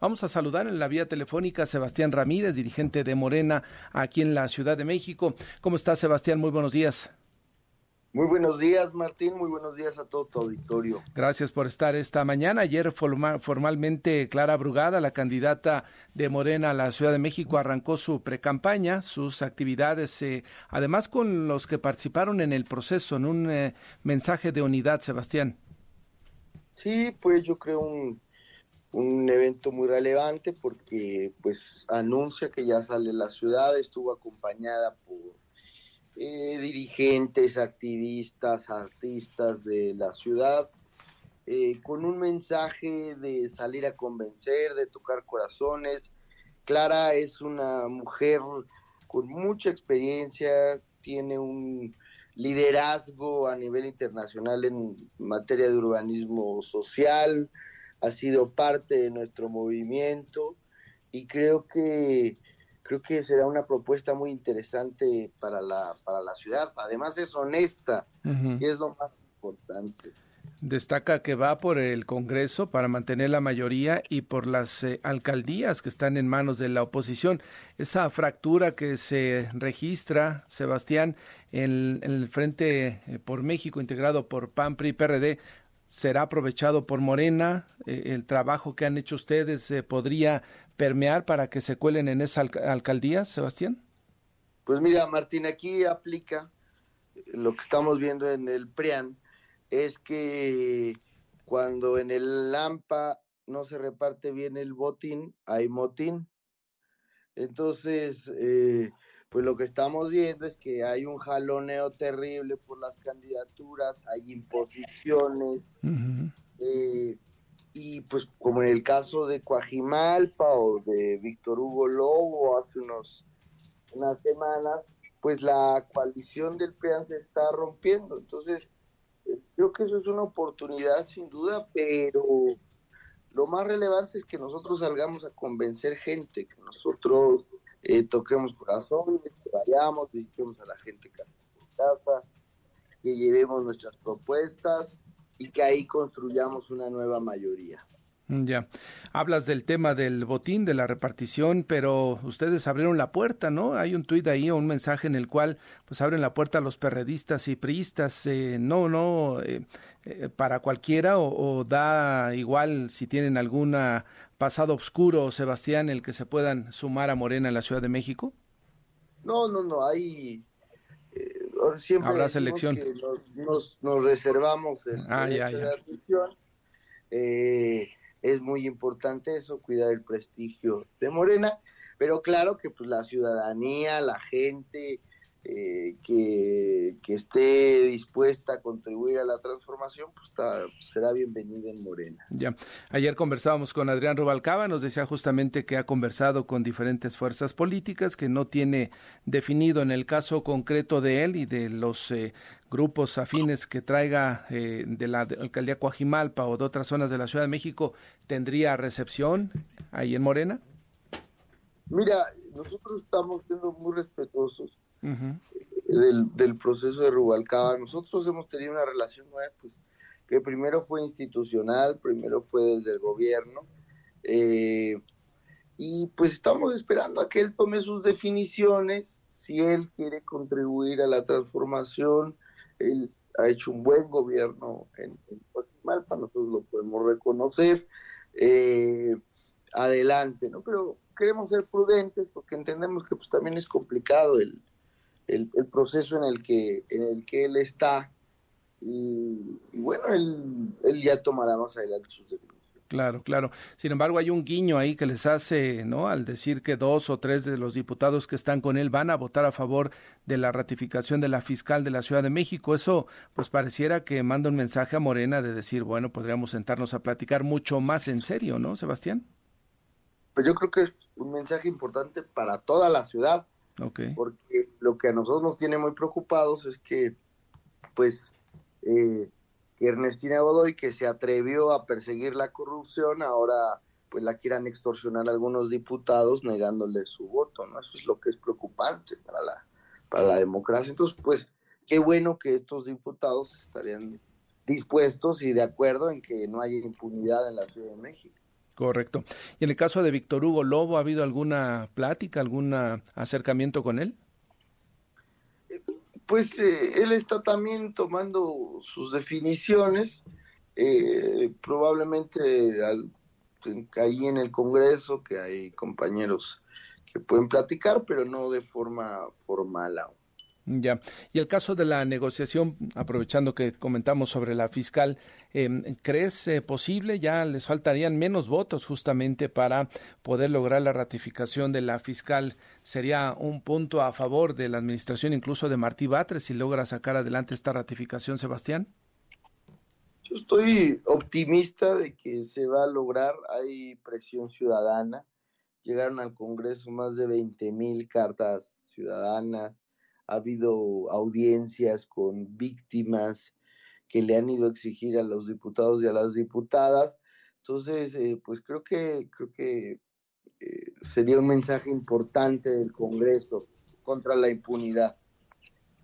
Vamos a saludar en la vía telefónica a Sebastián Ramírez, dirigente de Morena aquí en la Ciudad de México. ¿Cómo está Sebastián? Muy buenos días. Muy buenos días, Martín. Muy buenos días a todo tu auditorio. Gracias por estar esta mañana. Ayer formalmente Clara Brugada, la candidata de Morena a la Ciudad de México, arrancó su precampaña, sus actividades, eh, además con los que participaron en el proceso, en un eh, mensaje de unidad, Sebastián. Sí, fue yo creo un, un evento muy relevante porque pues anuncia que ya sale la ciudad, estuvo acompañada por eh, dirigentes, activistas, artistas de la ciudad, eh, con un mensaje de salir a convencer, de tocar corazones. Clara es una mujer con mucha experiencia, tiene un liderazgo a nivel internacional en materia de urbanismo social, ha sido parte de nuestro movimiento y creo que creo que será una propuesta muy interesante para la, para la ciudad. Además es honesta, y es lo más importante. Destaca que va por el Congreso para mantener la mayoría y por las eh, alcaldías que están en manos de la oposición. Esa fractura que se registra, Sebastián, en, el Frente eh, por México, integrado por PAN, PRI y PRD, será aprovechado por Morena. Eh, el trabajo que han hecho ustedes podría permear para que se cuelen en esa alcaldía, Sebastián? Pues mira, Martín, aquí aplica lo que estamos viendo en el PRIAN, es que cuando en el LAMPA no se reparte bien el botín, hay motín. Entonces, eh, pues lo que estamos viendo es que hay un jaloneo terrible por las candidaturas, hay imposiciones, y pues como en el caso de Coajimalpa o de Víctor Hugo Lobo hace unos unas semanas, pues la coalición del PRIAN se está rompiendo. Entonces, eh, creo que eso es una oportunidad sin duda, pero lo más relevante es que nosotros salgamos a convencer gente, que nosotros eh, toquemos corazones, que vayamos, visitemos a la gente casa, que llevemos nuestras propuestas y que ahí construyamos una nueva mayoría. Ya. Hablas del tema del botín, de la repartición, pero ustedes abrieron la puerta, ¿no? Hay un tuit ahí o un mensaje en el cual pues abren la puerta a los perredistas y priistas. Eh, no, no, eh, eh, para cualquiera o, da igual si tienen alguna pasado oscuro, Sebastián, el que se puedan sumar a Morena en la Ciudad de México. No, no, no, hay siempre habrá selección. nos, reservamos el ah, eh, es muy importante eso, cuidar el prestigio de Morena, pero claro que pues la ciudadanía, la gente, eh, que, esté dispuesta a contribuir a la transformación, pues será bienvenida en Morena. Ya, ayer conversábamos con Adrián Rubalcaba, nos decía justamente que ha conversado con diferentes fuerzas políticas, que no tiene definido en el caso concreto de él y de los eh, grupos afines que traiga eh, de la alcaldía Coajimalpa o de otras zonas de la Ciudad de México, ¿tendría recepción ahí en Morena? Mira, nosotros estamos siendo muy respetuosos del, del, proceso de Rubalcaba. Nosotros hemos tenido una relación pues, que primero fue institucional, primero fue desde el gobierno, eh, y pues estamos esperando a que él tome sus definiciones, si él quiere contribuir a la transformación, él ha hecho un buen gobierno en, en nosotros lo podemos reconocer, eh, adelante, ¿no? Pero queremos ser prudentes porque entendemos que pues también es complicado el, el, proceso en el que en el que él está y, bueno él, él, ya tomará más adelante sus definiciones. Claro, claro. Sin embargo, hay un guiño ahí que les hace, ¿no? Al decir que dos o tres de los diputados que están con él van a votar a favor de la ratificación de la fiscal de la Ciudad de México. Eso, pues pareciera que manda un mensaje a Morena de decir, bueno, podríamos sentarnos a platicar mucho más en serio, ¿no, Sebastián? Pues yo creo que es un mensaje importante para toda la ciudad. Porque lo que a nosotros nos tiene muy preocupados es que, pues, eh, Ernestina Godoy, que se atrevió a perseguir la corrupción, ahora pues la quieran extorsionar algunos diputados negándole su voto, ¿no? Eso es lo que es preocupante para la, para la democracia. Entonces, pues, qué bueno que estos diputados estarían dispuestos y de acuerdo en que no haya impunidad en la Ciudad de México. Correcto. ¿Y en el caso de Víctor Hugo Lobo, ha habido alguna plática, algún acercamiento con él? Pues eh, él está también tomando sus definiciones, eh, probablemente al, ahí en el Congreso, que hay compañeros que pueden platicar, pero no de forma formal aún. Ya. Y el caso de la negociación, aprovechando que comentamos sobre la fiscal, em, ¿crees eh, posible? Ya les faltarían menos votos justamente para poder lograr la ratificación de la fiscal. ¿Sería un punto a favor de la administración incluso de Martí Batres si logra sacar adelante esta ratificación, Sebastián? Yo estoy optimista de que se va a lograr. Hay presión ciudadana. Llegaron al Congreso más de 20 mil cartas ciudadanas ha habido audiencias con víctimas que le han ido a exigir a los diputados y a las diputadas. Entonces, eh, pues creo que, creo que eh, sería un mensaje importante del Congreso contra la impunidad.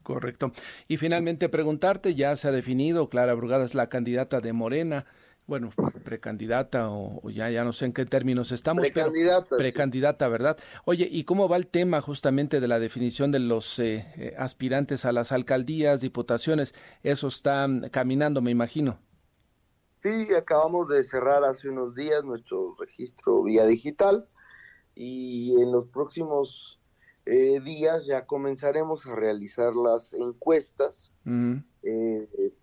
Correcto. Y finalmente preguntarte, ya se ha definido, Clara Brugada es la candidata de Morena bueno, precandidata o, ya, ya no sé en qué términos estamos. Precandidata. precandidata, ¿verdad? Oye, ¿y cómo va el tema justamente de la definición de los eh, eh, aspirantes a las alcaldías, diputaciones? Eso está mm, caminando, me imagino. Sí, acabamos de cerrar hace unos días nuestro registro vía digital y en los próximos eh, días ya comenzaremos a realizar las encuestas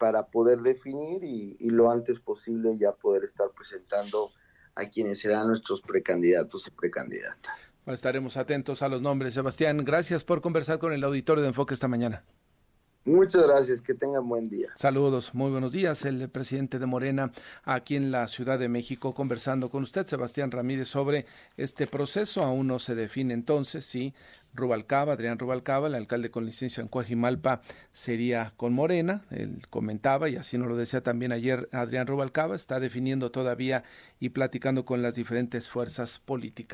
para poder definir y, lo antes posible ya poder estar presentando a quienes serán nuestros precandidatos y precandidatas. estaremos atentos a los nombres. Sebastián, gracias por conversar con el auditorio de Enfoque esta mañana. Muchas gracias, que tengan buen día. Saludos, muy buenos días. El presidente de Morena aquí en la Ciudad de México conversando con usted, Sebastián Ramírez, sobre este proceso. Aún no se define entonces si Rubalcaba, Adrián Rubalcaba, el alcalde con licencia en Coajimalpa, sería con Morena. Él comentaba, y así nos lo decía también ayer Adrián Rubalcaba, está definiendo todavía y platicando con las diferentes fuerzas políticas.